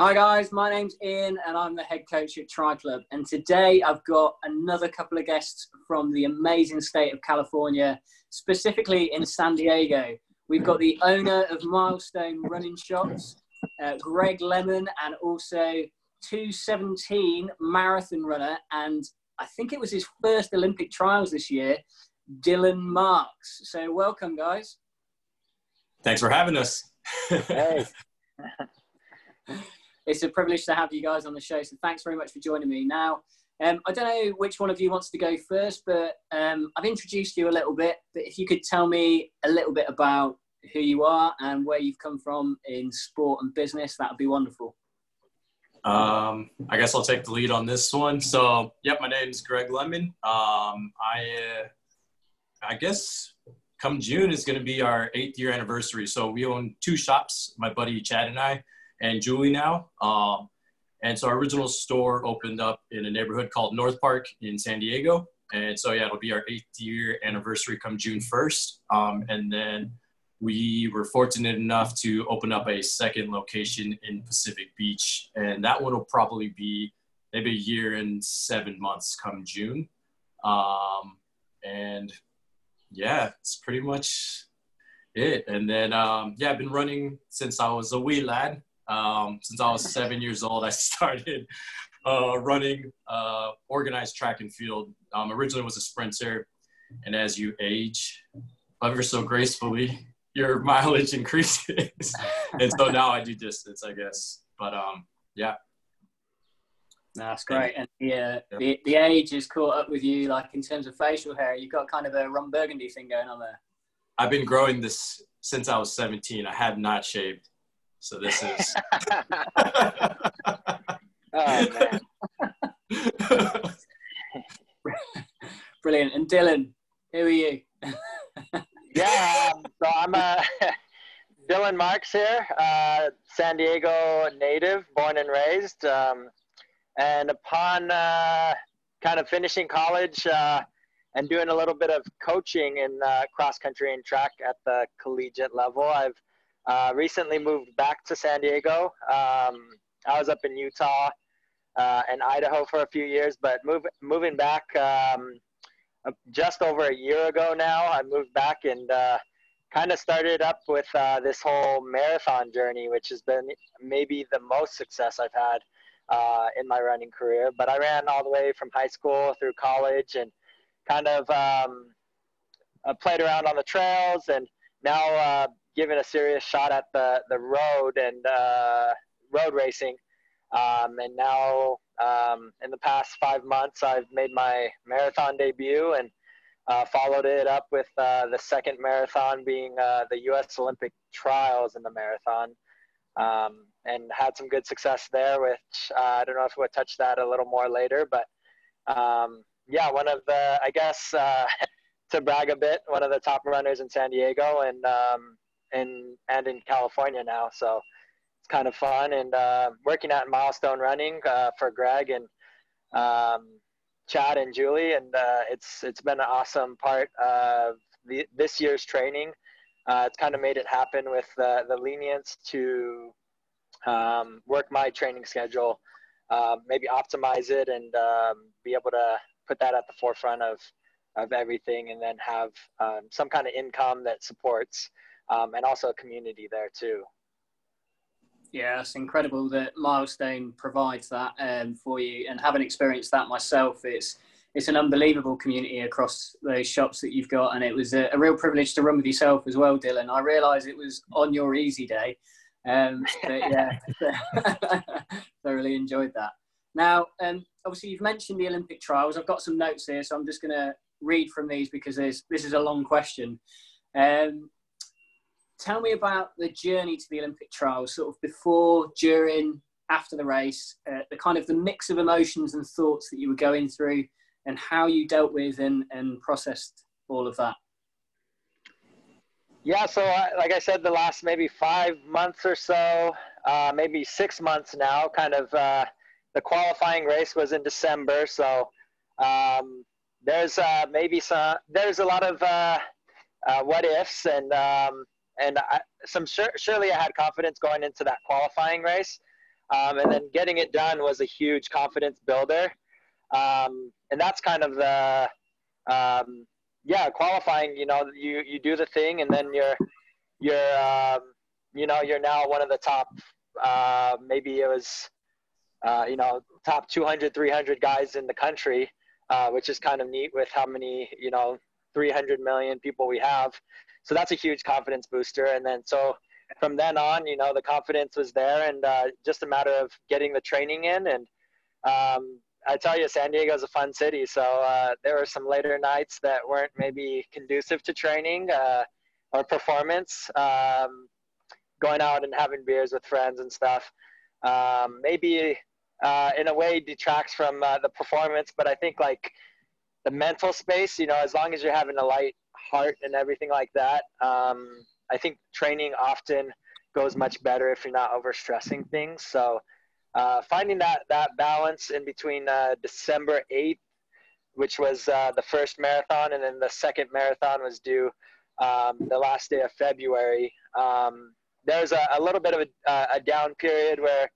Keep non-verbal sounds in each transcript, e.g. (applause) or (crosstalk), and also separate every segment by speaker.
Speaker 1: Hi guys, my name's Ian and I'm the head coach at Tri Club. And today I've got another couple of guests from the amazing state of California, specifically in San Diego. We've got the owner of Milestone Running Shops, uh, Greg Lemon, and also 217 marathon runner. And I think it was his first Olympic trials this year, Dylan Marks. So welcome, guys.
Speaker 2: Thanks for having us. hey. (laughs)
Speaker 1: it's a privilege to have you guys on the show. So thanks very much for joining me. Now, um, I don't know which one of you wants to go first, but um, I've introduced you a little bit. But if you could tell me a little bit about who you are and where you've come from in sport and business, that would be wonderful.
Speaker 2: Um, I guess I'll take the lead on this one. So, yep, my name is Greg Lemon. Um, I, uh, I guess come June is going to be our eighth year anniversary. So we own two shops, my buddy Chad and I, and Julie now. Um, and so our original store opened up in a neighborhood called North Park in San Diego. And so, yeah, it'll be our eighth year anniversary come June 1st. Um, and then we were fortunate enough to open up a second location in Pacific Beach. And that one will probably be maybe a year and seven months come June. Um, and yeah, it's pretty much it. And then, um, yeah, I've been running since I was a wee lad. Um, since I was seven years old, I (laughs) started uh, running uh, organized track and field. Um, originally was a sprinter, and as you age, ever so gracefully, your mileage (laughs) increases. (laughs) and so now I do distance, I guess. But um, yeah.
Speaker 1: that's great. And yeah, uh, the, the age is caught up with you, like in terms of facial hair. You've got kind of a Ron Burgundy thing going on there.
Speaker 2: I've been growing this since I was 17. I have not shaved. So this is. (laughs) (laughs) oh.
Speaker 1: Brilliant. And Dylan, who are you?
Speaker 3: yeah, um, so I'm uh, (laughs) Dylan Marks here, uh, San Diego native, born and raised. Um, and upon uh, kind of finishing college uh, and doing a little bit of coaching in uh, cross country and track at the collegiate level, I've uh, recently moved back to San Diego. Um, I was up in Utah uh, and Idaho for a few years, but move, moving back um, uh, just over a year ago now, I moved back and uh, kind of started up with uh, this whole marathon journey, which has been maybe the most success I've had uh, in my running career. But I ran all the way from high school through college and kind of um, played around on the trails and now given a serious shot at the the road and uh, road racing. Um, and now, um, in the past five months, I've made my marathon debut and uh, followed it up with uh, the second marathon being uh, the U.S. Olympic trials in the marathon. Um, and had some good success there, which uh, I don't know if we'll touch that a little more later, but um, yeah, one of the, I guess, uh, (laughs) to brag a bit, one of the top runners in San Diego, and um, and and in California now. So it's kind of fun and uh, working at Milestone Running uh, for Greg and um, Chad and Julie, and uh, it's it's been an awesome part of the, this year's training. Uh, it's kind of made it happen with the, the lenience to um, work my training schedule, um, maybe optimize it, and um, be able to put that at the forefront of of everything, and then have um, some kind of income that supports um, and also a community there too.
Speaker 1: Yeah, it's incredible that Milestone provides that um, for you. And having experienced that myself, it's it's an unbelievable community across those shops that you've got. And it was a, a real privilege to run with yourself as well, Dylan. I realise it was on your easy day, um, but yeah, (laughs) thoroughly enjoyed that. Now, um, obviously, you've mentioned the Olympic trials. I've got some notes here, so I'm just going to read from these because this is a long question. Um, tell me about the journey to the Olympic trials, sort of before, during, after the race, uh, the kind of the mix of emotions and thoughts that you were going through, and how you dealt with and, and processed all of that.
Speaker 3: Yeah, so uh, like I said, the last maybe five months or so, uh, maybe six months now, kind of uh, the qualifying race was in December, so um, there's uh, maybe some there's a lot of uh, what ifs and um, and I, some surely I had confidence going into that qualifying race. Um, and then getting it done was a huge confidence builder. Um, and that's kind of the, um, yeah, qualifying, you know, you, you do the thing and then you're, you're, um, you know, you're now one of the top, uh, maybe it was, uh, you know, top 200, 300 guys in the country, uh, which is kind of neat with how many, you know, 300 million people we have. So that's a huge confidence booster. And then so from then on, you know, the confidence was there, and uh, just a matter of getting the training in. And um, I tell you, San Diego is a fun city. So uh, there were some later nights that weren't maybe conducive to training uh, or performance. Um, going out and having beers with friends and stuff. Um, maybe uh, in a way detracts from uh, the performance, but I think like the mental space, you know, as long as you're having a light heart and everything like that, um, I think training often goes much better if you're not overstressing things. So uh, finding that that balance in between uh, December 8th, which was uh, the first marathon, and then the second marathon was due um, the last day of February. Um, there's a, a, little bit of a, a down period where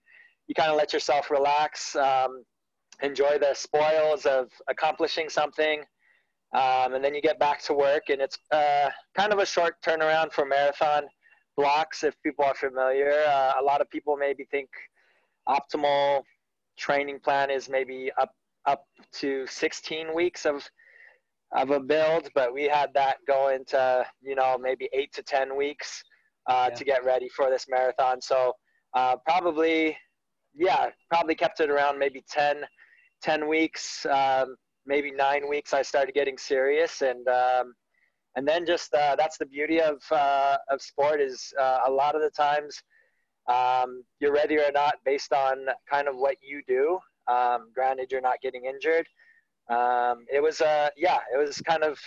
Speaker 3: you kind of let yourself relax, um, enjoy the spoils of accomplishing something. Um, and then you get back to work, and it's uh, kind of a short turnaround for marathon blocks. If people are familiar, uh, a lot of people maybe think optimal training plan is maybe up up to 16 weeks of of a build, but we had that going to you know maybe eight to 10 weeks uh, yeah. to get ready for this marathon. So uh, probably, yeah, probably kept it around maybe 10, 10 weeks. Um, maybe nine weeks, I started getting serious, and um, and then just uh, that's the beauty of uh, of sport is uh, a lot of the times um, you're ready or not based on kind of what you do. Um, granted, you're not getting injured. Um, it was uh, yeah, it was kind of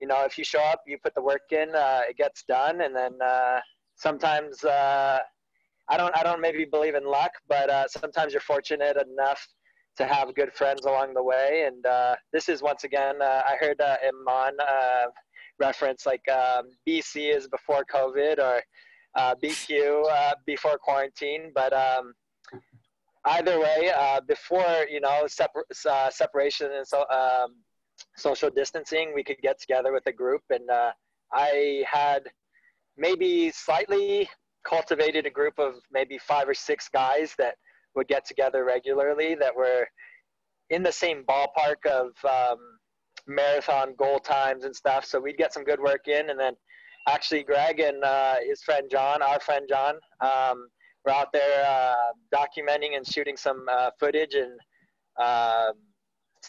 Speaker 3: you know if you show up, you put the work in, uh, it gets done, and then uh, sometimes. I don't, I don't maybe believe in luck, but sometimes you're fortunate enough to have good friends along the way. And uh, this is once again, uh, I heard uh, Iman uh, reference like um, BC is before COVID or uh, BQ uh, before quarantine. But um, either way, before you know separ- separation and so um, social distancing, we could get together with a group, and I had maybe slightly cultivated a group of maybe five or six guys that would get together regularly that were in the same ballpark of um, marathon goal times and stuff. So we'd get some good work in, and then actually Greg and uh, his friend John, our friend John, um, were out there uh, documenting and shooting some uh, footage and um,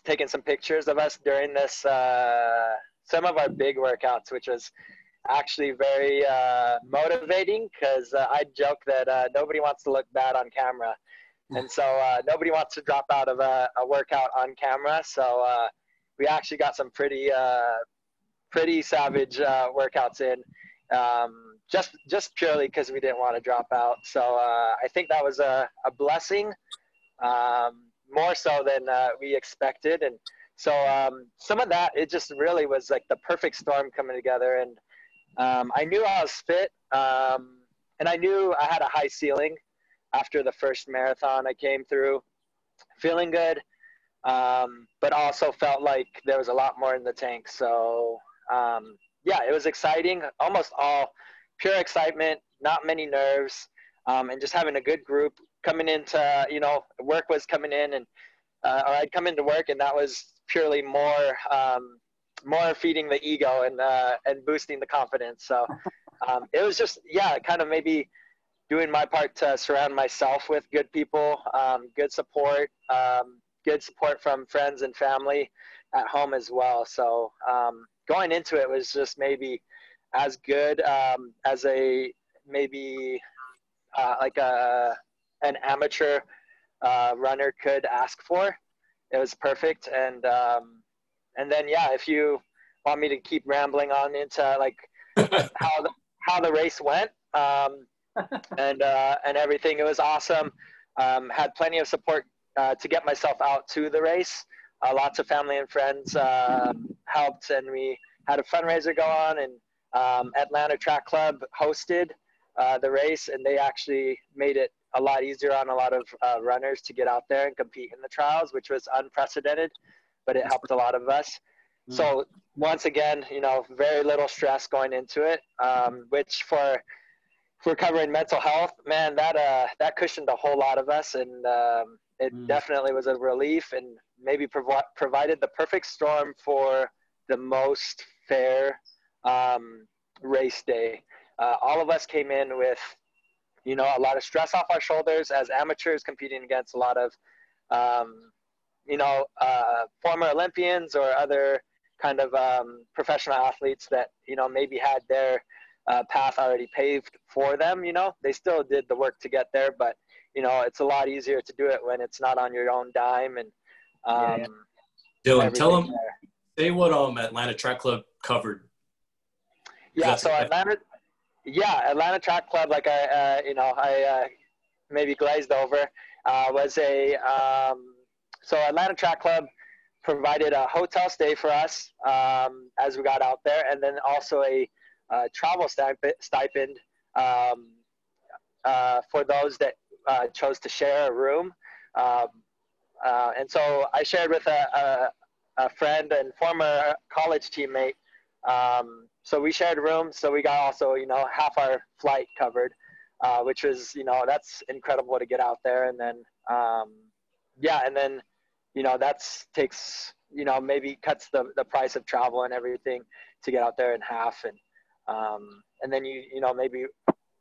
Speaker 3: taking some pictures of us during this uh, some of our big workouts, which was actually very uh, motivating because uh, I joke that nobody wants to look bad on camera and so uh, nobody wants to drop out of a, a workout on camera. So uh, we actually got some pretty uh, pretty savage uh, workouts in, um, just just purely because we didn't want to drop out. So uh, I think that was a, a blessing, um, more so than we expected. And so um, some of that, it just really was like the perfect storm coming together. And um, I knew I was fit, um, and I knew I had a high ceiling after the first marathon I came through, feeling good, um, but also felt like there was a lot more in the tank. So um, yeah, it was exciting. Almost all pure excitement, not many nerves, um, and just having a good group coming into you know work was coming in and uh, or I'd come into work and that was purely more um, more feeding the ego and uh, and boosting the confidence. So um, it was just yeah, kind of maybe doing my part to surround myself with good people, um, good support, um, good support from friends and family at home as well. So um, going into it was just maybe as good um, as a maybe uh, like a an amateur uh, runner could ask for. It was perfect, and um, and then yeah, if you want me to keep rambling on into like (laughs) how the, how the race went. Um, and uh, and everything. It was awesome. Um, had plenty of support uh, to get myself out to the race. Uh, lots of family and friends um, helped, and we had a fundraiser go on. And um, Atlanta Track Club hosted uh, the race, and they actually made it a lot easier on a lot of uh, runners to get out there and compete in the trials, which was unprecedented, but it helped a lot of us. Mm. So once again, you know, very little stress going into it, um, which for for covering mental health, man, that uh, that cushioned a whole lot of us, and um, it mm. definitely was a relief, and maybe provi- provided the perfect storm for the most fair um, race day. Uh, all of us came in with, you know, a lot of stress off our shoulders as amateurs competing against a lot of, um, you know, uh, former Olympians or other kind of um, professional athletes that you know maybe had their uh, path already paved for them. You know, they still did the work to get there, but you know, it's a lot easier to do it when it's not on your own dime and. Um, yeah.
Speaker 2: Dylan, tell them, there. say what um Atlanta Track Club covered.
Speaker 3: Yeah, so Atlanta, yeah, Atlanta Track Club, like I, uh, you know, I uh, maybe glazed over, uh, was a um, so Atlanta Track Club provided a hotel stay for us um, as we got out there, and then also a uh, travel stipend um, uh, for those that uh, chose to share a room. Um, uh, and so I shared with a, a, a, friend and former college teammate. Um, so we shared rooms. So we got also, you know, half our flight covered, uh, which was, you know, that's incredible to get out there. And then, um, yeah, and then you know that's takes you know maybe cuts the, the price of travel and everything to get out there in half and um, and then you you know maybe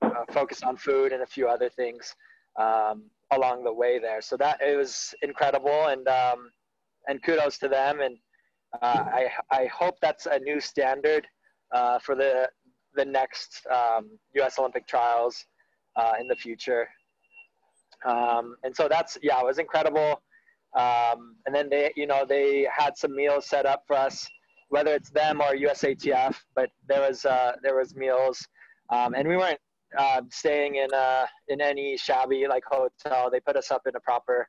Speaker 3: uh, focus on food and a few other things um, along the way there. So that it was incredible and um, and kudos to them. And uh, I I hope that's a new standard uh, for the the next U.S. Um, Olympic trials uh, in the future. Um, and so that's yeah it was incredible. Um, and then they, you know, they had some meals set up for us, whether it's them or USATF. But there was uh, there was meals, um, and we weren't uh, staying in uh, in any shabby like hotel. They put us up in a proper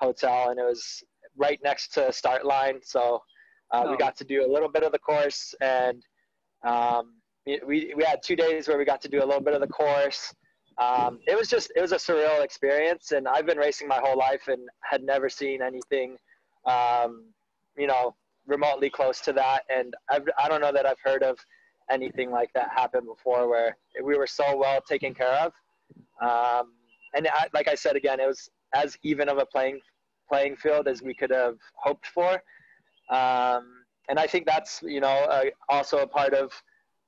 Speaker 3: hotel, and it was right next to start line. So uh, oh. we got to do a little bit of the course, and um, we we had two days where we got to do a little bit of the course um, it was just it was a surreal experience and i've been racing my whole life and had never seen anything um, you know remotely close to that and I've, i don't know that i've heard of anything like that happen before where we were so well taken care of um, and I, like i said again it was as even of a playing playing field as we could have hoped for um, and i think that's you know uh, also a part of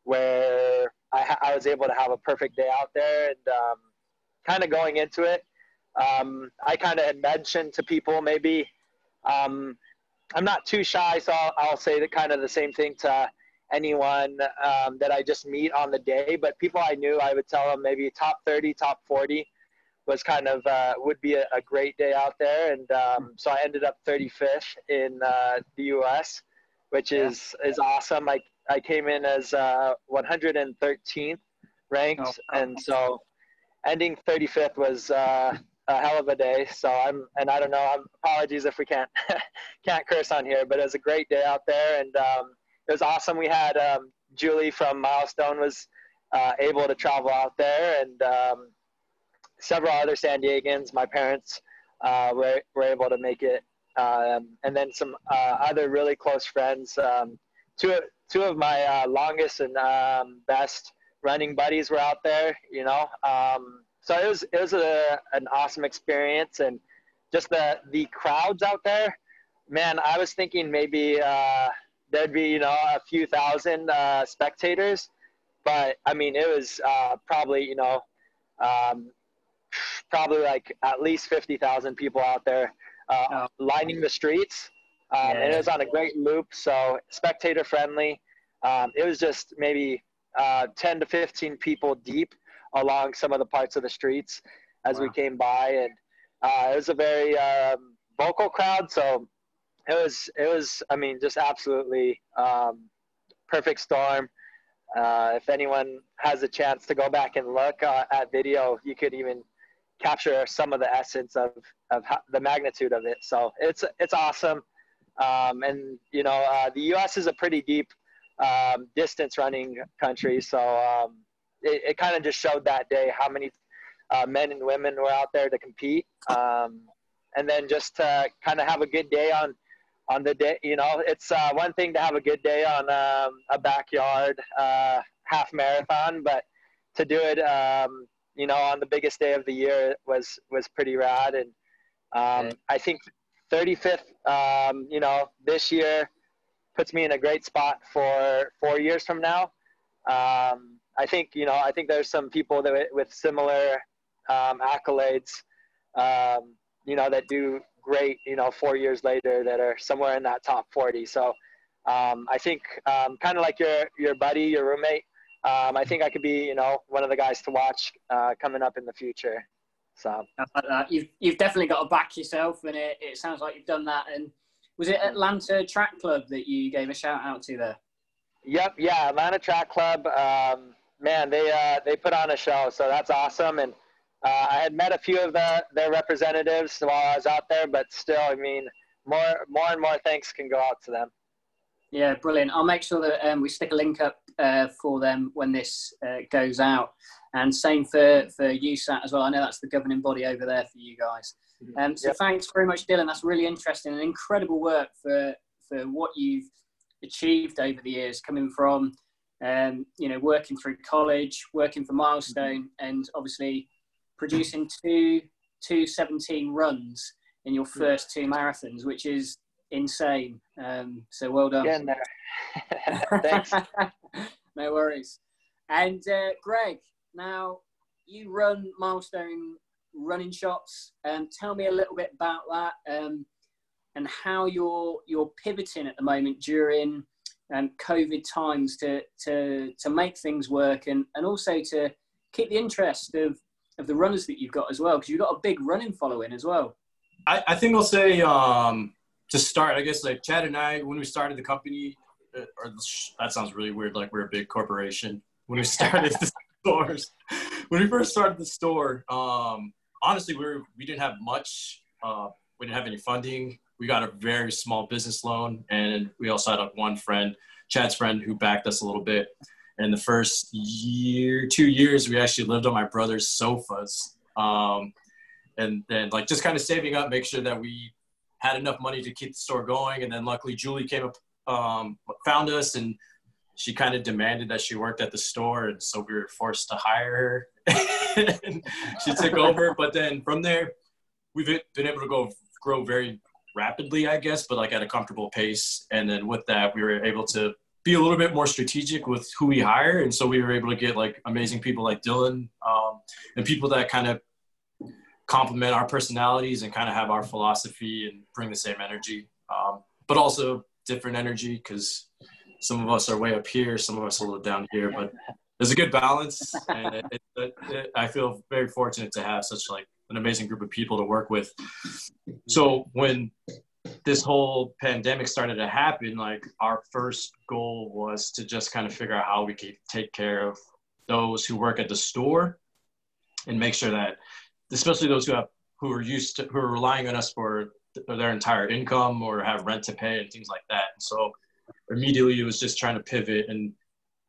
Speaker 3: where I, I, was able to have a perfect day out there and um, kind of going into it. Um, I kind of had mentioned to people maybe um, I'm not too shy, so I'll, I'll, say that kind of the same thing to anyone um, that I just meet on the day. But people I knew, I would tell them maybe top 30, top 40 was kind of uh, would be a, a, great day out there. And um, so I ended up 35th in uh, the U.S., which is is awesome. Like I came in as uh, 113th ranked, oh, and so ending 35th was uh, a hell of a day. So I'm, and I don't know. I'm, apologies if we can't (laughs) can't curse on here, but it was a great day out there, and um, it was awesome. We had um, Julie from Milestone was uh, able to travel out there, and um, several other San Diegans. My parents uh, were were able to make it, um, and then some uh, other really close friends. Um, two two of my uh, longest and um, best running buddies were out there. You know, um, so it was it was a, an awesome experience, and just the the crowds out there. Man, I was thinking maybe uh, there'd be you know a few thousand uh, spectators, but I mean it was uh, probably you know um, probably like at least fifty thousand people out there uh, oh. lining the streets. Um, yeah. And it was on a great loop, so spectator friendly. Um, it was just maybe uh, 10 to 15 people deep along some of the parts of the streets as wow. we came by, and uh, it was a very um, vocal crowd. So it was, it was, I mean, just absolutely um, perfect storm. Uh, if anyone has a chance to go back and look uh, at video, you could even capture some of the essence of, of how, the magnitude of it. So it's it's awesome. Um, and you know, uh, the U.S. is a pretty deep um, distance running country, so um, it, it kind of just showed that day how many uh, men and women were out there to compete. Um, and then just to kind of have a good day on on the day. You know, it's uh, one thing to have a good day on um, a backyard uh, half marathon, but to do it, um, you know, on the biggest day of the year was was pretty rad. And um, I think 35th, um, you know, this year puts me in a great spot for four years from now. I think, you know, I think there's some people that with similar um, accolades, um, you know, that do great, you know, four years later that are somewhere in that top 40. So um, I think um, kind of like your, your buddy, your roommate, um, I think I could be, you know, one of the guys to watch uh, coming up in the future. So
Speaker 1: you've, you've definitely got to back yourself and it, it sounds like you've done that. And was it Atlanta Track Club that you gave a shout out to there?
Speaker 3: Yep. Yeah. Atlanta Track Club. Um, man, they, uh, they put on a show. So that's awesome. And, uh, I had met a few of the, their representatives while I was out there, but still, I mean, more, more and more thanks can go out to them.
Speaker 1: Yeah, brilliant. I'll make sure that um, we stick a link up uh, for them when this uh, goes out. And same for, for USAT as well. I know that's the governing body over there for you guys. Mm-hmm. Um, so yep. thanks very much, Dylan. That's really interesting and incredible work for, for what you've achieved over the years, coming from, um, you know, working through college, working for Milestone, mm-hmm. and obviously producing two two 17 runs in your first two marathons, which is insane. Um, so well done.
Speaker 3: Getting there. (laughs) Thanks.
Speaker 1: no worries. And uh, Greg, now you run Milestone Running Shops. Um, tell me a little bit about that um, and how you're you're pivoting at the moment during um, COVID times to to to make things work and and also to keep the interest of of the runners that you've got as well, because you've got a big running following as well.
Speaker 2: I, I think I'll say um, to start. I guess like Chad and I, when we started the company, uh, or that sounds really weird, like we're a big corporation. When we started the (laughs) stores, when we first started the store, um, honestly, we were, we didn't have much. Uh, we didn't have any funding. We got a very small business loan, and we also had one friend, Chad's friend, who backed us a little bit And the first year, two years, we actually lived on my brother's sofas. Um, and then like just kind of saving up, make sure that we had enough money to keep the store going. And then luckily Julie came up, um, found us and she kind of demanded that she worked at the store. And so we were forced to hire her (laughs) she took over. But then from there, we've been able to go grow very rapidly, I guess, but like at a comfortable pace. And then with that, we were able to be a little bit more strategic with who we hire. And so we were able to get like amazing people like Dylan um, and people that kind of complement our personalities and kind of have our philosophy and bring the same energy, um, but also different energy because some of us are way up here, some of us are a little down here, but there's a good balance. (laughs) And it, it, it, I feel very fortunate to have such like an amazing group of people to work with. So when this whole pandemic started to happen, like our first goal was to just kind of figure out how we could take care of those who work at the store and make sure that, especially those who have who are used to who are relying on us for their entire income or have rent to pay and things like that. So immediately it was just trying to pivot and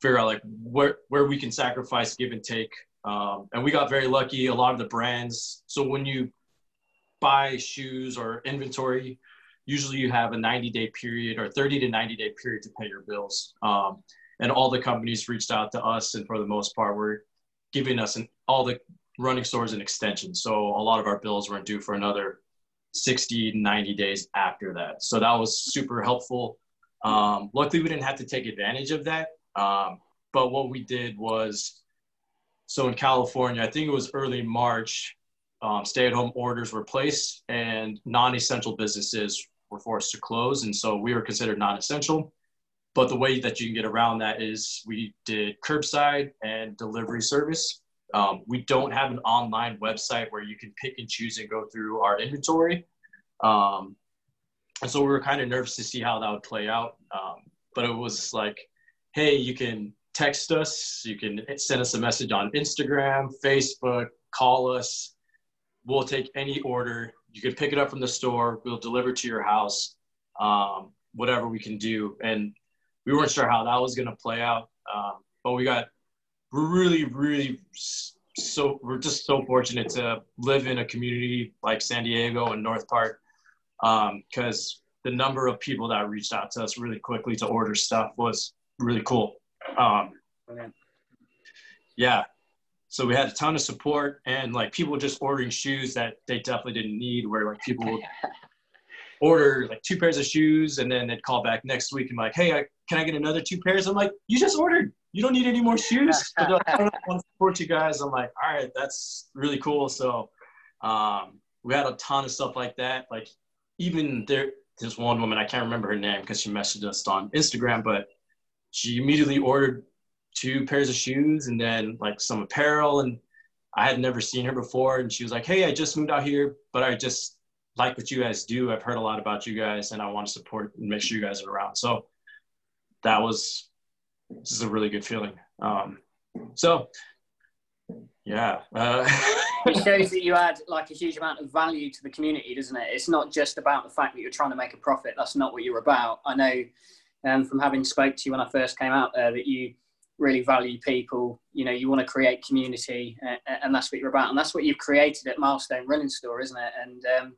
Speaker 2: figure out like where where we can sacrifice, give and take. Um, and we got very lucky. A lot of the brands. So when you buy shoes or inventory usually you have a 90 day period or 30 to 90 day period to pay your bills. Um, and all the companies reached out to us, and for the most part, were giving us an, all the running stores an extension. So a lot of our bills weren't due for another 60, 90 days after that. So that was super helpful. Um, luckily, we didn't have to take advantage of that. Um, but what we did was, so in California, I think it was early March, um, stay at home orders were placed and non essential businesses were forced to close. And so we were considered non essential. But the way that you can get around that is we did curbside and delivery service. Um, we don't have an online website where you can pick and choose and go through our inventory. Um, and so we were kind of nervous to see how that would play out. Um, but it was like, hey, you can text us, you can send us a message on Instagram, Facebook, call us. We'll take any order you can pick it up from the store. We'll deliver to your house. Um, whatever we can do, and we weren't sure how that was going to play out, um, but we got really, really so we're just so fortunate to live in a community like San Diego and North Park because um, the number of people that reached out to us really quickly to order stuff was really cool. Um, yeah, so we had a ton of support and like people just ordering shoes that they definitely didn't need. Where like people would (laughs) order like two pairs of shoes and then they'd call back next week and like, hey, I, can I get another two pairs? I'm like, you just ordered. You don't need any more shoes. (laughs) like, I don't want to support you guys. I'm like, all right, that's really cool. So um, we had a ton of stuff like that. Like even there, there's one woman I can't remember her name because she messaged us on Instagram, but she immediately ordered two pairs of shoes and then like some apparel and I had never seen her before and she was like, "Hey, I just moved out here, but I just like what you guys do. I've heard a lot about you guys and I want to support and make sure you guys are around." So that was just a really good feeling. Um, so yeah. Uh, (laughs)
Speaker 1: it shows that you add like a huge amount of value to the community, doesn't it? It's not just about the fact that you're trying to make a profit. That's not what you're about. I know um, from having spoke to you when I first came out there that you really value people. You know, you want to create community, uh, and that's what you're about. And that's what you've created at Milestone Running Store, isn't it? And um,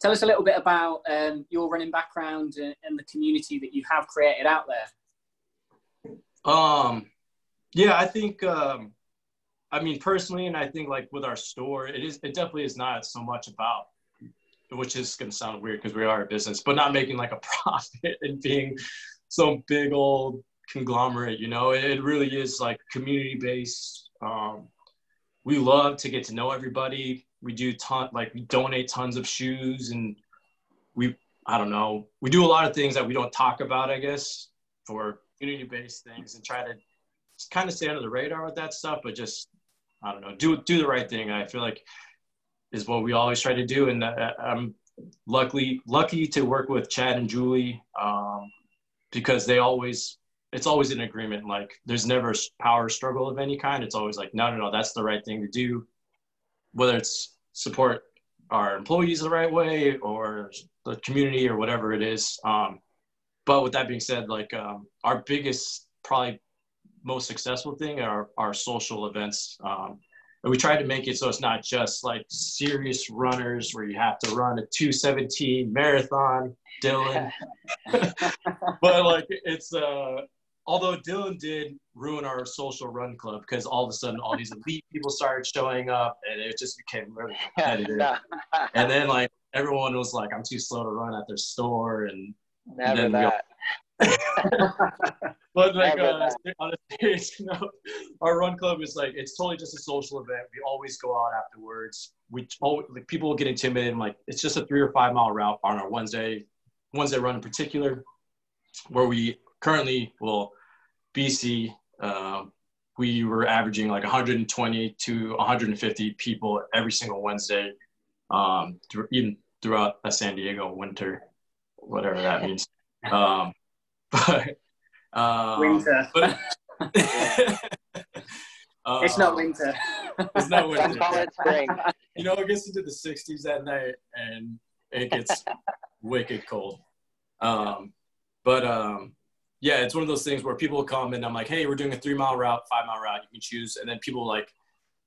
Speaker 1: tell us a little bit about um, your running background and, the community that you have created out there.
Speaker 2: Um, yeah, I think. Um, I mean, personally, and I think like with our store, it is. It definitely is not so much about which is going to sound weird because we are a business, but not making like a (laughs) profit and being some big old conglomerate. You know, it really is like community based. Um, we love to get to know everybody. We do ton like we donate tons of shoes and we I don't know we do a lot of things that we don't talk about I guess for community based things and try to kind of stay under the radar with that stuff, but just I don't know do do the right thing. I feel like is what we always try to do, and uh, I'm luckily lucky to work with Chad and Julie um, because they always it's always an agreement. Like there's never power struggle of any kind. It's always like, no, no, no, that's the right thing to do. Whether it's support our employees the right way or the community or whatever it is. Um, but with that being said, like um, our biggest, probably most successful thing are our social events. Um, and we tried to make it so it's not just like serious runners where you have to run a 217 marathon dylan (laughs) but like it's uh although Dylan did ruin our social run club because all of a sudden all these elite people started showing up and it just became really (laughs) competitive. and then like everyone was like, I'm too slow to run at their store and
Speaker 3: never and that. (laughs)
Speaker 2: but like uh, (laughs) on a serious (laughs) note, our run club is like it's totally just a social event. We always go out afterwards. We always, like people get intimidated. Like it's just a three or five mile route on our Wednesday Wednesday run in particular, where we currently, well, BC, uh, we were averaging like 120 to 150 people every single Wednesday, um, th- even throughout a San Diego winter, whatever that means. Um, but um,
Speaker 1: winter. But, (laughs) it's not winter.
Speaker 2: It's not winter.
Speaker 3: call it spring.
Speaker 2: You know, it gets into the 60s at night and it gets (laughs) wicked cold. Um, but um, yeah, it's one of those things where people come and I'm like, hey, we're doing a three mile route, five mile route, you can choose. And then people like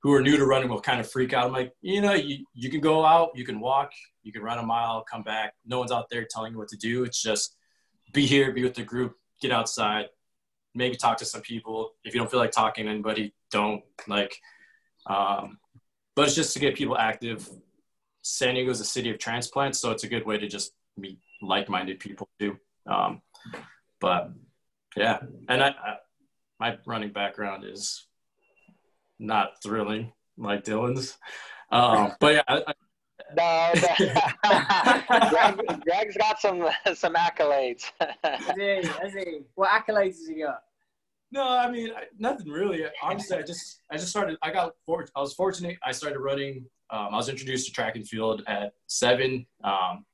Speaker 2: who are new to running will kind of freak out. I'm like, you know, you, you can go out, you can walk, you can run a mile, come back. No one's out there telling you what to do. It's just be here, be with the group, get outside, maybe talk to some people. If you don't feel like talking to anybody, don't like, um, but it's just to get people active. San Diego is a city of transplants, so it's a good way to just meet like-minded people too. Um, but yeah, and I, I, my running background is not thrilling like Dylan's, um, but yeah. I,
Speaker 3: no, no. (laughs) Greg, Greg's got some (laughs) some accolades.
Speaker 1: is he? Is he? What accolades has he got?
Speaker 2: No, I mean nothing really. Honestly, I just I just started. I got I was fortunate. I started running. Um, I was introduced to track and field at seven, um,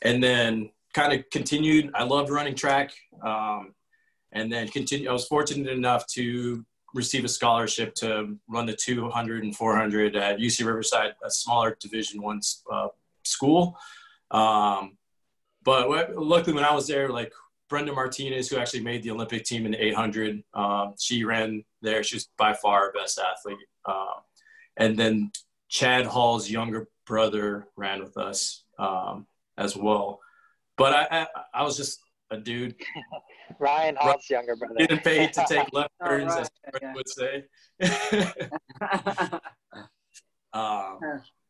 Speaker 2: and then kind of continued. I loved running track, um, and then continue. I was fortunate enough to receive a scholarship to run the 200 and 400 at UC Riverside, a smaller Division One uh, school. Um, but luckily, when I was there, like Brenda Martinez, who actually made the Olympic team in the 800. Um, she ran there. She was by far our best athlete. Uh, and then Chad Hall's younger brother ran with us um, as well. But I, I, I, was just a dude. (laughs)
Speaker 3: Ryan Hall's younger brother.
Speaker 2: Getting paid to take (laughs) left turns, oh, right. as yeah. would say. (laughs)
Speaker 1: um,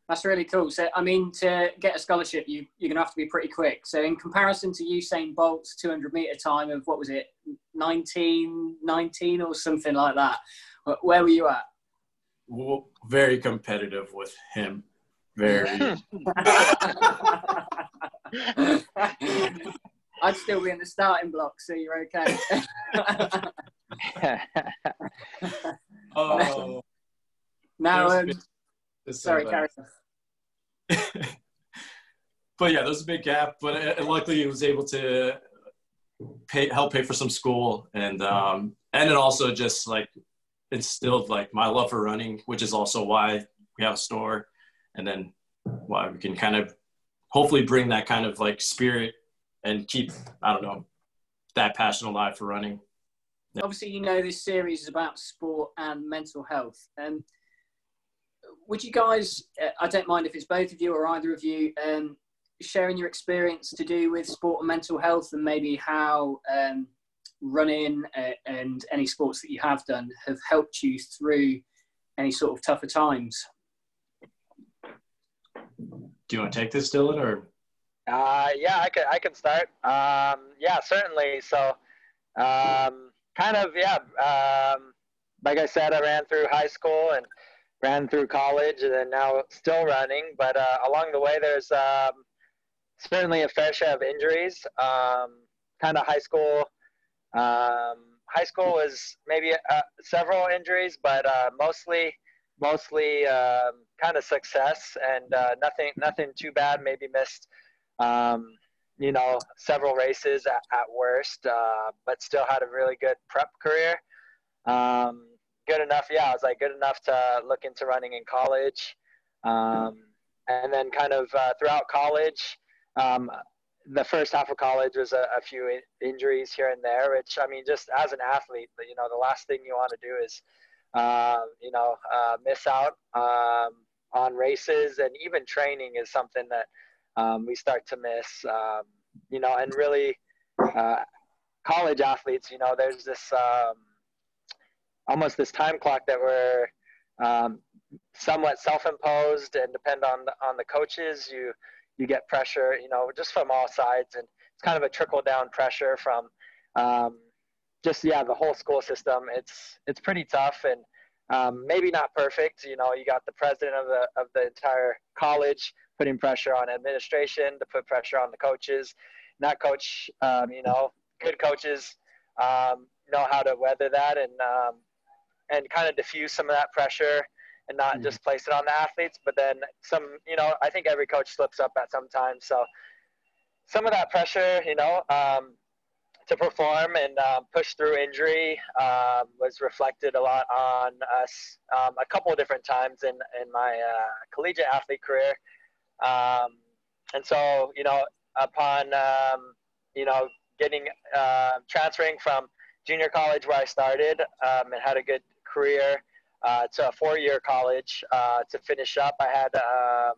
Speaker 1: that's really cool. So, I mean, to get a scholarship, you, you're going to have to be pretty quick. So, in comparison to Usain Bolt's 200 meter time of what was it, 19, 19 or something like that, where were you at?
Speaker 2: very competitive with him. Very. (laughs)
Speaker 1: I'd still be in the starting block, so you're okay. (laughs) oh. Now, um, sorry, carry (laughs)
Speaker 2: but yeah, there was a big gap. But uh, luckily, he was able to pay help pay for some school, and um, and it also just like instilled like my love for running, which is also why we have a store, and then why we can kind of hopefully bring that kind of like spirit and keep I don't know that passion alive for running.
Speaker 1: Obviously, you know this series is about sport and mental health. Um, would you guys? Uh, I don't mind if it's both of you or either of you. Um, sharing your experience to do with sport and mental health, and maybe how um, running uh, and any sports that you have done have helped you through any sort of tougher times?
Speaker 2: Do you want to take this, Dylan, or?
Speaker 3: Uh, yeah, I could. I can start. Um, yeah, certainly. So, um, kind of, yeah. Um, like I said, I ran through high school and ran through college, and then now still running. But uh, along the way, there's um, certainly a fair share of injuries. Um, kind of high school um, high school was maybe uh, several injuries, but uh, mostly mostly kind of success and uh, nothing nothing too bad. Maybe missed um, you know several races at, at worst, uh, but still had a really good prep career. Um, good enough, yeah. I was like good enough to look into running in college, um, and then kind of uh, throughout college. Um, the first half of college was a, a few in- injuries here and there, which I mean, just as an athlete, you know, the last thing you want to do is, uh, you know, uh, miss out um, on races and even training is something that um, we start to miss. Um, you know, and really, uh, college athletes, you know, there's this um, almost this time clock that we're um, somewhat self-imposed and depend on the, on the coaches. You you get pressure, you know, just from all sides, and it's kind of a trickle down pressure from um, just yeah the whole school system. It's it's pretty tough and um, maybe not perfect. You know, you got the president of the of the entire college putting pressure on administration to put pressure on the coaches. Not coach, um, you know, good coaches um, know how to weather that and um, and kind of diffuse some of that pressure and not mm-hmm. just place it on the athletes. But then some, you know, I think every coach slips up at some time. So some of that pressure, you know, um, to perform and um, push through injury um, was reflected a lot on us um, a couple of different times in, in my uh, collegiate athlete career. Um, and so, you know, upon, um, you know, getting, uh, transferring from junior college where I started and had a good career uh, to a four-year college uh, to finish up. I had um,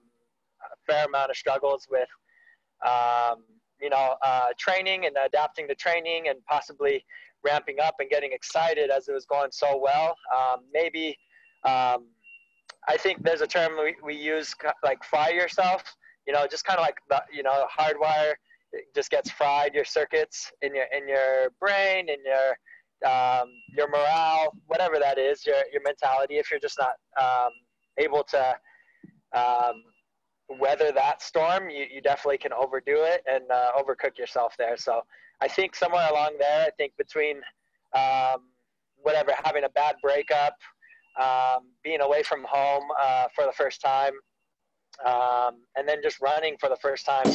Speaker 3: a fair amount of struggles with, um, you know, uh, training and adapting to training and possibly ramping up and getting excited as it was going so well. Um, maybe um, I think there's a term we, we use like fry yourself. You know, just kind of like the, you know hardwire it just gets fried your circuits in your in your brain in your um, your morale, whatever that is, your, your mentality, if you're just not um, able to um, weather that storm, you, you definitely can overdo it and uh, overcook yourself there. So I think somewhere along there, I think between um, whatever, having a bad breakup, um, being away from home uh, for the first time, um, and then just running for the first time,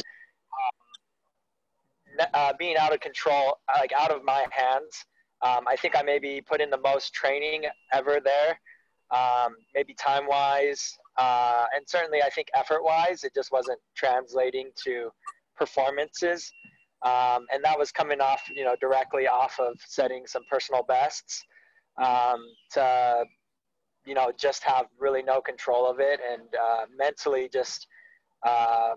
Speaker 3: uh, being out of control, like out of my hands, um, I think I maybe put in the most training ever there, um, maybe time wise, uh, and certainly I think effort wise, it just wasn't translating to performances. Um, and that was coming off, you know, directly off of setting some personal bests um, to, you know, just have really no control of it and uh, mentally just um,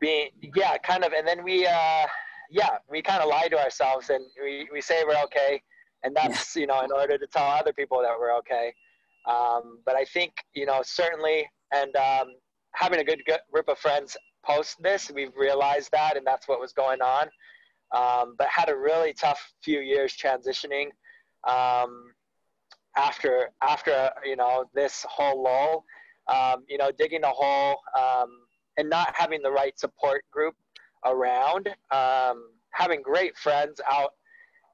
Speaker 3: being, yeah, kind of. And then we, uh, yeah, we kind of lie to ourselves and we, we say we're okay. And that's, you know, in order to tell other people that we're okay. Um, but I think, you know, certainly, and um, having a good group of friends post this, we've realized that, and that's what was going on. Um, but had a really tough few years transitioning um, after after you know this whole lull. Um, you know, digging a hole um, and not having the right support group around. Um, having great friends out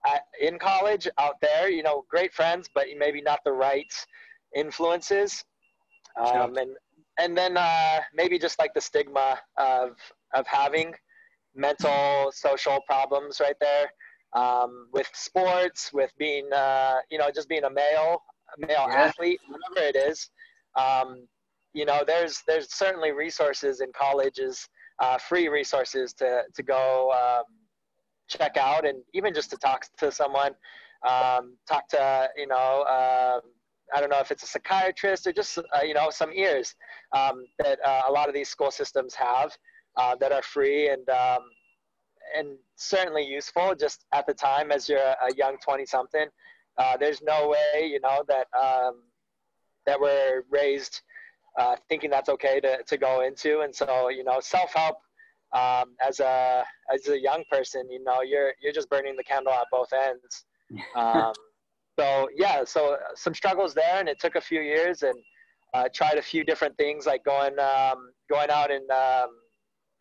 Speaker 3: at, in college out there, you know, great friends, but maybe not the right influences. Um, and and then uh, maybe just like the stigma of of having mental social problems right there um, with sports, with being uh, you know just being a male a male yeah. athlete, whatever it is. Um, you know, there's there's certainly resources in colleges, uh, free resources to to go um, check out, and even just to talk to someone, um, talk to you know uh, I don't know if it's a psychiatrist or just uh, you know some ears um, that uh, a lot of these school systems have uh, that are free and um, and certainly useful just at the time as you're a young 20 something uh, there's no way you know that um, that we're raised uh, thinking that's okay to, to go into. And so you know self-help um, as a as a young person you know you're you're just burning the candle at both ends. (laughs) Um, so yeah, so some struggles there, and it took a few years, and uh, tried a few different things like going um, going out and um,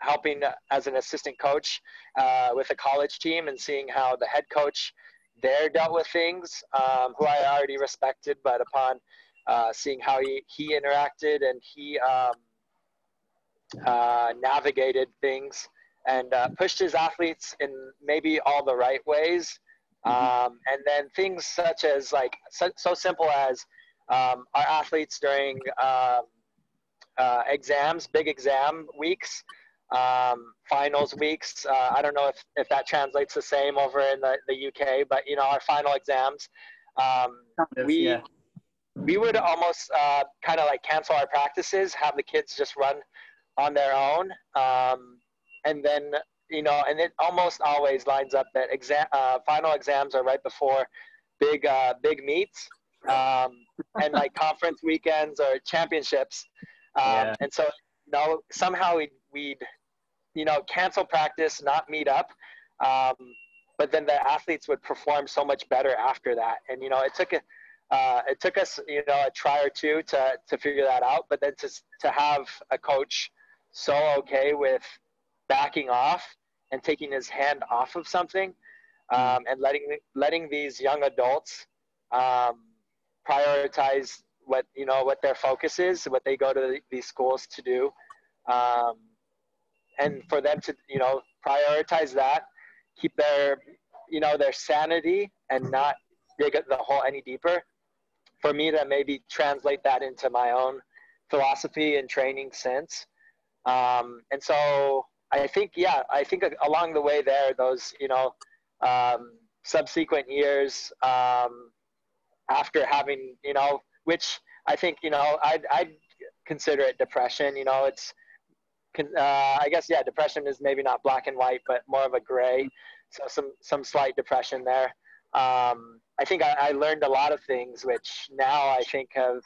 Speaker 3: helping as an assistant coach uh, with a college team, and seeing how the head coach there dealt with things, um, who I already respected, but upon uh, seeing how he he interacted and he um, uh, navigated things and uh, pushed his athletes in maybe all the right ways Mm-hmm. Um, and then things such as like so, so simple as um, our athletes during um, uh, exams, big exam weeks, um, finals weeks. Uh, I don't know if, if that translates the same over in the, the UK, but you know our final exams, um, we yeah. we would almost uh, kind of like cancel our practices, have the kids just run on their own, um, and then you know, and it almost always lines up that exam uh, final exams are right before big uh, big meets um, and like (laughs) conference weekends or championships, um, yeah. and so you know somehow we'd, we'd you know cancel practice, not meet up. Um, but then the athletes would perform so much better after that, and you know it took a uh, it took us you know a try or two to to figure that out. But then to to have a coach so okay with backing off and taking his hand off of something um, and letting letting these young adults um, prioritize what you know what their focus is, what they go to these schools to do, um, and for them to you know prioritize that, keep their you know their sanity and not dig the hole any deeper. For me to maybe translate that into my own philosophy and training since, um, and so I think, yeah, I think along the way there, those, you know, um, subsequent years um, after having, you know, which I think, you know, I'd, I'd consider it depression. You know, it's, uh, I guess, yeah, depression is maybe not black and white, but more of a gray. So some, some slight depression there. Um, I think I, I, learned a lot of things, which now I think have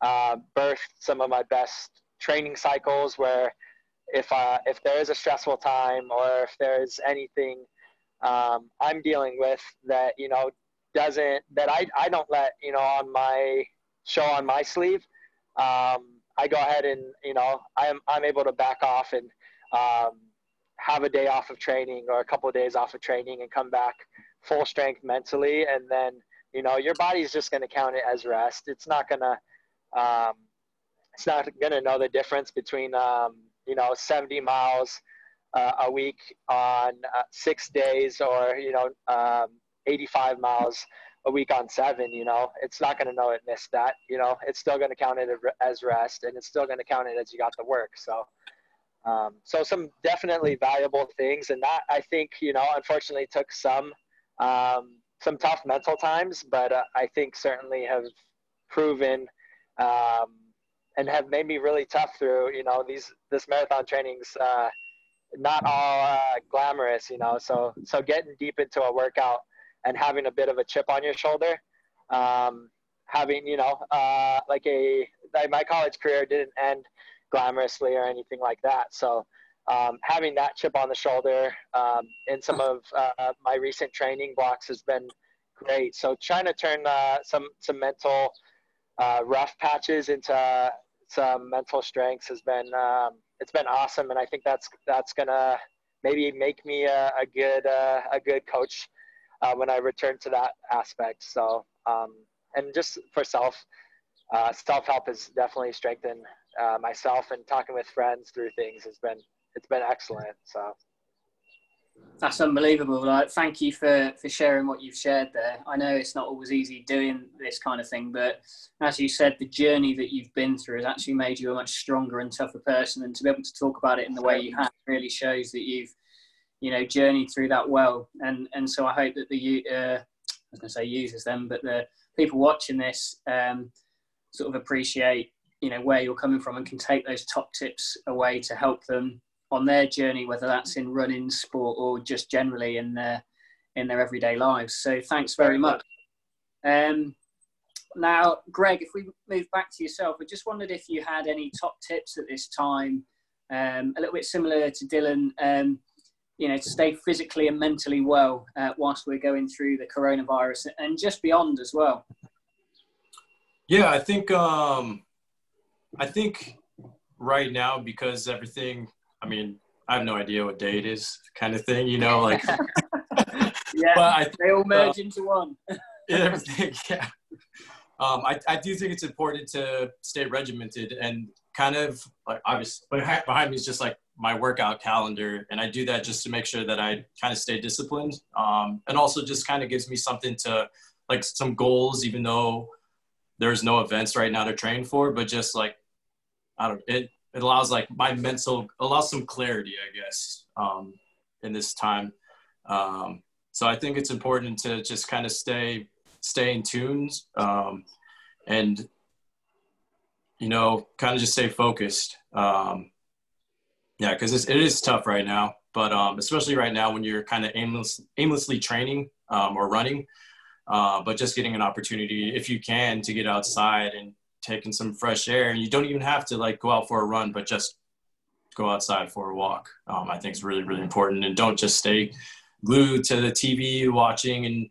Speaker 3: uh, birthed some of my best training cycles where if uh, if there is a stressful time or if there's anything um, I'm dealing with that you know doesn't that I, I don't let you know on my show on my sleeve um, I go ahead and you know I'm I'm able to back off and um, have a day off of training or a couple of days off of training and come back full strength mentally. And then you know your body's just going to count it as rest. It's not to um, it's not to know the difference between um, you know 70 miles uh, a week on uh, six days or you know um, 85 miles a week on seven you know it's not going to know it missed that you know it's still going to count it as rest and it's still going to count it as you got the work so Um, so some definitely valuable things, and that I think you know unfortunately took some um, some tough mental times, but uh, I think certainly have proven um, and have made me really tough through you know these this marathon training's uh, not all uh, glamorous, you know. So so getting deep into a workout and having a bit of a chip on your shoulder, um, having you know uh, like a like my college career didn't end glamorously or anything like that. So um, having that chip on the shoulder um, in some of uh, my recent training blocks has been great. So trying to turn uh, some some mental uh, rough patches into some mental strengths has been um, it's been awesome, and I think that's that's gonna maybe make me a, a good uh, a good coach uh, when I return to that aspect. So um, and just for self uh, self help has definitely strengthened uh, myself, and talking with friends through things has been it's been excellent. So
Speaker 1: that's unbelievable. Like, thank you for for sharing what you've shared there. I know it's not always easy doing this kind of thing, but as you said, the journey that you've been through has actually made you a much stronger and tougher person. And to be able to talk about it in the way you have really shows that you've, you know, journeyed through that well. And and so I hope that the uh, I was going to say users them, but the people watching this um, sort of appreciate, you know, where you're coming from and can take those top tips away to help them on their journey, whether that's in running, sport, or just generally in their in their everyday lives. So thanks very much. Um, now, Greg, if we move back to yourself, I just wondered if you had any top tips at this time, um, a little bit similar to Dylan, um, you know, to stay physically and mentally well uh, whilst we're going through the coronavirus and just beyond as well.
Speaker 2: Yeah, I think um, I think right now because everything I mean, I have no idea what day it is, kind of thing, you know, like. (laughs)
Speaker 1: yeah, but I, they all merge uh, into one. (laughs)
Speaker 2: everything, (laughs) yeah. Um, I, I do think it's important to stay regimented and kind of like obviously behind me is just like my workout calendar and i do that just to make sure that i kind of stay disciplined. Um, and also just kind of gives me something to like some goals even though there's no events right now to train for but just like i don't it it allows like my mental allows some clarity i guess um, in this time. Um, so i think it's important to just kind of stay stay in tune um, and you know kind of just stay focused um, yeah because it is tough right now but um, especially right now when you're kind of aimless, aimlessly training um, or running uh, but just getting an opportunity if you can to get outside and taking some fresh air and you don't even have to like go out for a run but just go outside for a walk um, i think is really really important and don't just stay glued to the tv watching and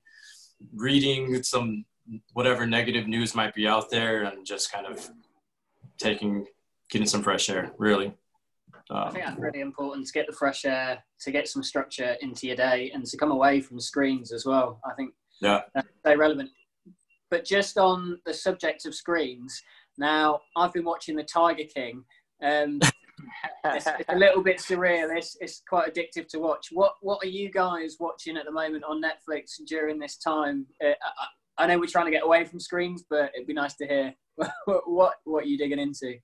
Speaker 2: reading some whatever negative news might be out there and just kind of taking getting some fresh air really
Speaker 1: um, I think that's really important to get the fresh air, to get some structure into your day, and to come away from screens as well. I think
Speaker 2: yeah,
Speaker 1: that's very relevant. But just on the subject of screens, now I've been watching The Tiger King. Um, (laughs) it's, it's, a little bit surreal. It's, it's quite addictive to watch. What What are you guys watching at the moment on Netflix during this time? Uh, I, I, know we're trying to get away from screens, but it'd be nice to hear (laughs) what what are you digging into.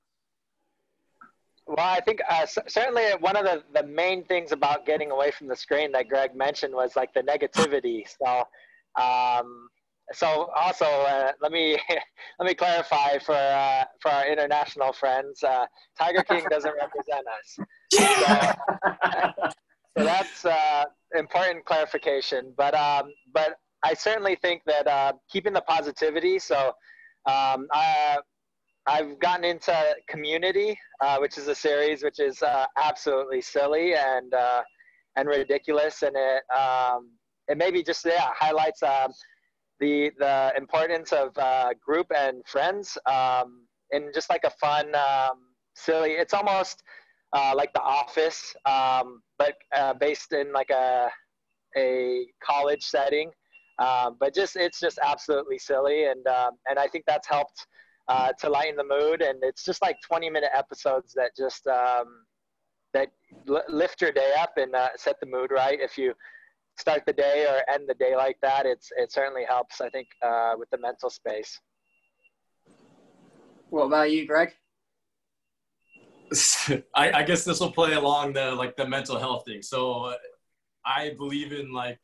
Speaker 3: Well, I think uh, certainly one of the, the main things about getting away from the screen that Greg mentioned was like the negativity. So, um, so also uh, let me (laughs) let me clarify for uh, for our international friends uh, tiger king doesn't (laughs) represent us so, so that's uh, important clarification but um, but i certainly think that uh, keeping the positivity so um, I, I've gotten into Community, uh, which is a series which is absolutely silly and and ridiculous, and it um, it maybe just yeah highlights um, the the importance of uh, group and friends um, in just like a fun, um, silly. It's almost uh, like The Office, um, but uh, based in like a a college setting. Um, but just it's just absolutely silly, and um, and I think that's helped uh, to lighten the mood. And it's just like 20 minute episodes that just um, that lift your day up and uh, set the mood right. If you start the day or end the day like that, it's it certainly helps. I think uh, with the mental space.
Speaker 1: What about you, Greg? (laughs)
Speaker 2: I, I guess this will play along the like the mental health thing. So I believe in like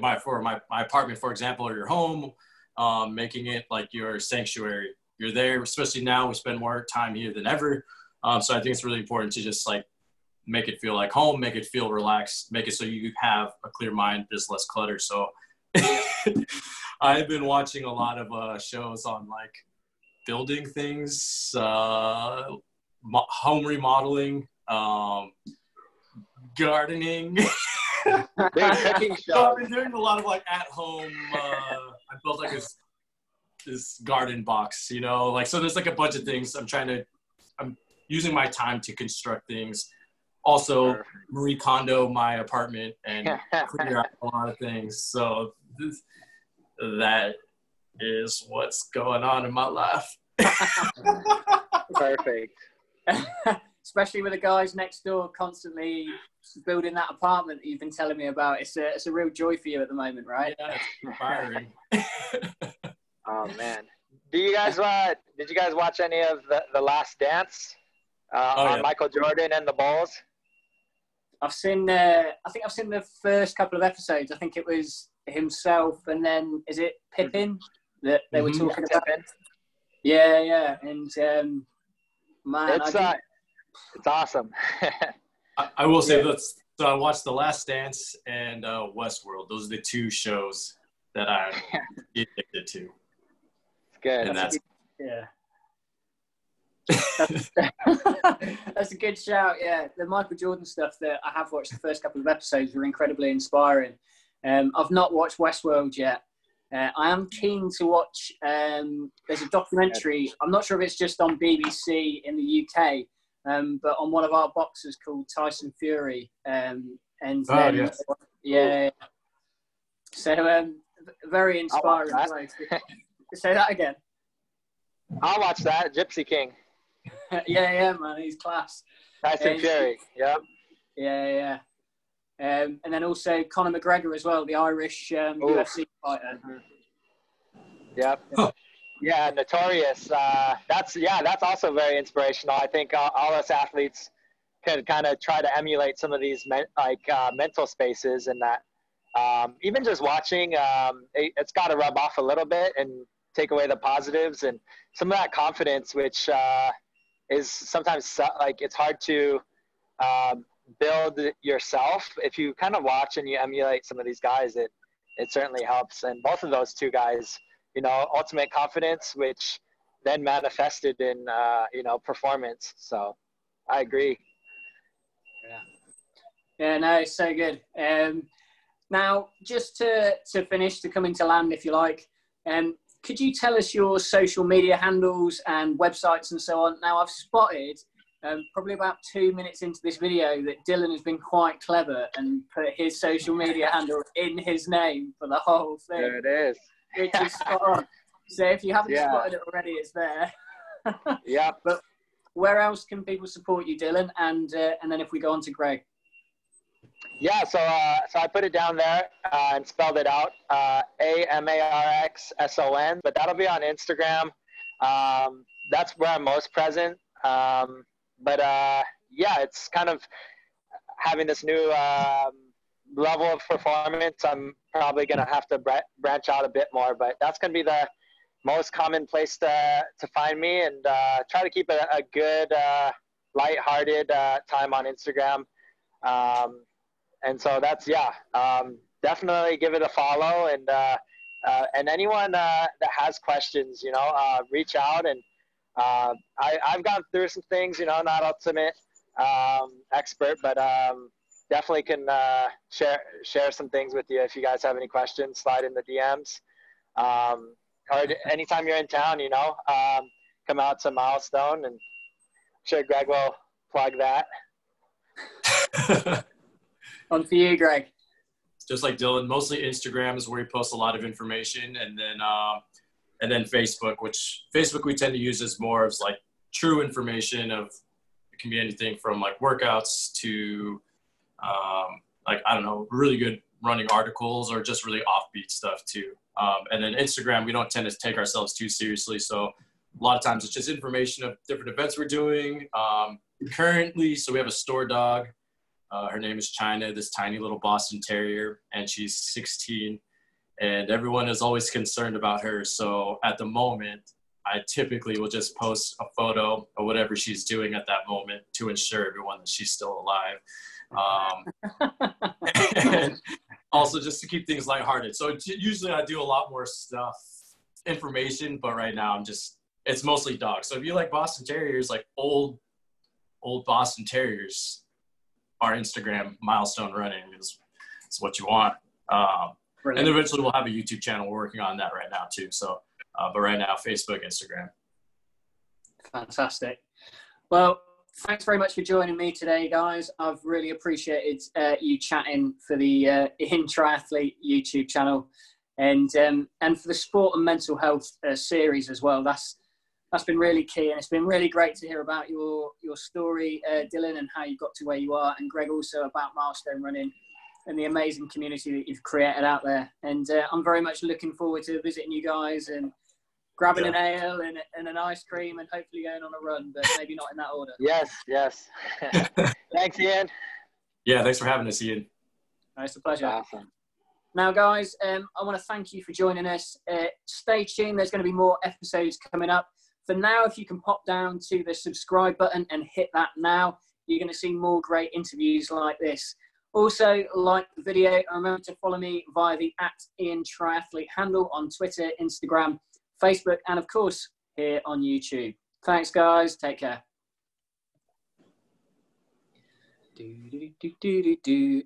Speaker 2: my for my, my apartment, for example, or your home, um, making it like your sanctuary. You're there, especially now. We spend more time here than ever. Um, so I think it's really important to just like make it feel like home, make it feel relaxed, make it so you have a clear mind, there's less clutter. So (laughs) I've been watching a lot of uh, shows on like building things, uh, home remodeling, um, gardening. (laughs) so (laughs) I've been doing a lot of like at home. Uh, I built like this this garden box, you know, like so. There's like a bunch of things I'm trying to. I'm using my time to construct things. Also, Marie Kondo my apartment and (laughs) clear out a lot of things. So this, that is what's going on in my life. (laughs)
Speaker 3: Perfect.
Speaker 1: Especially with the guys next door constantly building that apartment that you've been telling me about. It's a, it's a real joy for you at the moment, right?
Speaker 2: Yeah, it's inspiring. (laughs)
Speaker 3: oh man. Do you guys uh, did you guys watch any of the, the Last Dance uh, oh, on yeah. Michael Jordan and the Bulls?
Speaker 1: I've seen. Uh, I think I've seen the first couple of episodes. I think it was himself, and then is it Pippen that they were mm-hmm. talking about? Yeah, yeah, and um, man,
Speaker 3: it's uh, it's awesome. (laughs)
Speaker 2: I, I, will say yeah. this: so I watched The Last Dance and uh, Westworld. Those are the two shows that I'm (laughs) addicted to.
Speaker 3: It's good.
Speaker 1: And that's, yeah. (laughs) That's a good shout. Yeah, the Michael Jordan stuff that I have watched the first couple of episodes were incredibly inspiring. Um, I've not watched Westworld yet. Uh, I am keen to watch. Um, there's a documentary. I'm not sure if it's just on BBC in the UK, um, but on one of our boxes called Tyson Fury. Um, and oh, then, yes. yeah. So um, very inspiring. (laughs) Say that again.
Speaker 3: I'll watch that. Gypsy King. (laughs)
Speaker 1: yeah, yeah, man, he's class.
Speaker 3: Tyson Fury. Yep.
Speaker 1: Yeah, yeah. Um, and then also Conor McGregor as well, the Irish um, UFC fighter.
Speaker 3: Yep. Yeah, notorious. Uh, that's yeah, that's also very inspirational. I think all, all us athletes can kind of try to emulate some of these like uh, mental spaces, and that um, even just watching, um, it, has got to rub off a little bit and take away the positives and some of that confidence, which uh, is sometimes like it's hard to um, build yourself. If you kind of watch and you emulate some of these guys, it it certainly helps. And both of those two guys, you know, ultimate confidence, which then manifested in uh, you know performance. So I agree.
Speaker 1: Yeah. Yeah. No, it's so good. Um, now, just to to finish, to come into land, if you like. Um, could you tell us your social media handles and websites and so on? Now, I've spotted um, probably about two minutes into this video that Dylan has been quite clever and put his social media handle in his name for the whole thing.
Speaker 3: There it is.
Speaker 1: Which is spot on. So if you haven't yeah. spotted it already, it's there. (laughs)
Speaker 3: yeah.
Speaker 1: But where else can people support you, Dylan? And uh, and then if we go on to Greg.
Speaker 3: Yeah, so uh, so I put it down there uh, and spelled it out uh, A M A R X S O N, but that'll be on Instagram. Um, that's where I'm most present. Um, but uh, yeah, it's kind of having this new um, level of performance. I'm probably gonna have to branch out a bit more, but that's gonna be the most common place to to find me, and uh, try to keep a, a good, uh, light-hearted time on Instagram. Um, and so that's yeah um, definitely give it a follow and uh, uh, and anyone uh, that has questions you know uh, reach out and uh, I, i've gone through some things you know not ultimate um, expert but um, definitely can uh, share share some things with you if you guys have any questions slide in the dms um, or anytime you're in town you know um, come out to milestone and I'm sure greg will plug that. (laughs)
Speaker 1: On to you, Greg.
Speaker 2: Just like Dylan, mostly Instagram is where we post a lot of information, and then uh, and then Facebook, which Facebook we tend to use as more of like true information of it can be anything from like workouts to um, like I don't know, really good running articles or just really offbeat stuff too. Um, and then Instagram, we don't tend to take ourselves too seriously, so a lot of times it's just information of different events we're doing. Um, currently, so we have a store dog. Uh, her name is China, this tiny little Boston Terrier, and she's 16. And everyone is always concerned about her. So at the moment, I typically will just post a photo of whatever she's doing at that moment to ensure everyone that she's still alive. Um, and (laughs) also just to keep things lighthearted. So usually I do a lot more stuff, information, but right now I'm just it's mostly dogs. So if you like Boston Terriers, like old old Boston Terriers, our Instagram milestone running is, is what you want. Um, and eventually we'll have a YouTube channel. We're working on that right now too. So, uh, but right now, Facebook, Instagram.
Speaker 1: Fantastic. Well, thanks very much for joining me today, guys. I've really appreciated uh, you chatting for the uh, (laughs) Ian Triathlete YouTube channel, and um, and for the sport and mental health uh, series as well. That's that's been really key, and it's been really great to hear about your your story, uh, Dylan, and how you got to where you are, and Greg also about milestone running and the amazing community that you've created out there. And uh, I'm very much looking forward to visiting you guys and grabbing yeah. an ale and, and, an ice cream and hopefully going on a run, but maybe not in that order. (laughs)
Speaker 3: Yes, yes. (laughs) thanks, Ian.
Speaker 2: Yeah, thanks for having us, Ian.
Speaker 1: it's a pleasure. Awesome. Now, guys, um, I want to thank you for joining us. Uh, stay tuned. There's going to be more episodes coming up. For now, if you can pop down to the subscribe button and hit that now, you're going to see more great interviews like this. Also, like the video and remember to follow me via the at Ian Triathlete handle on Twitter, Instagram, Facebook, and of course, here on YouTube. Thanks, guys. Take care. Do, do, do,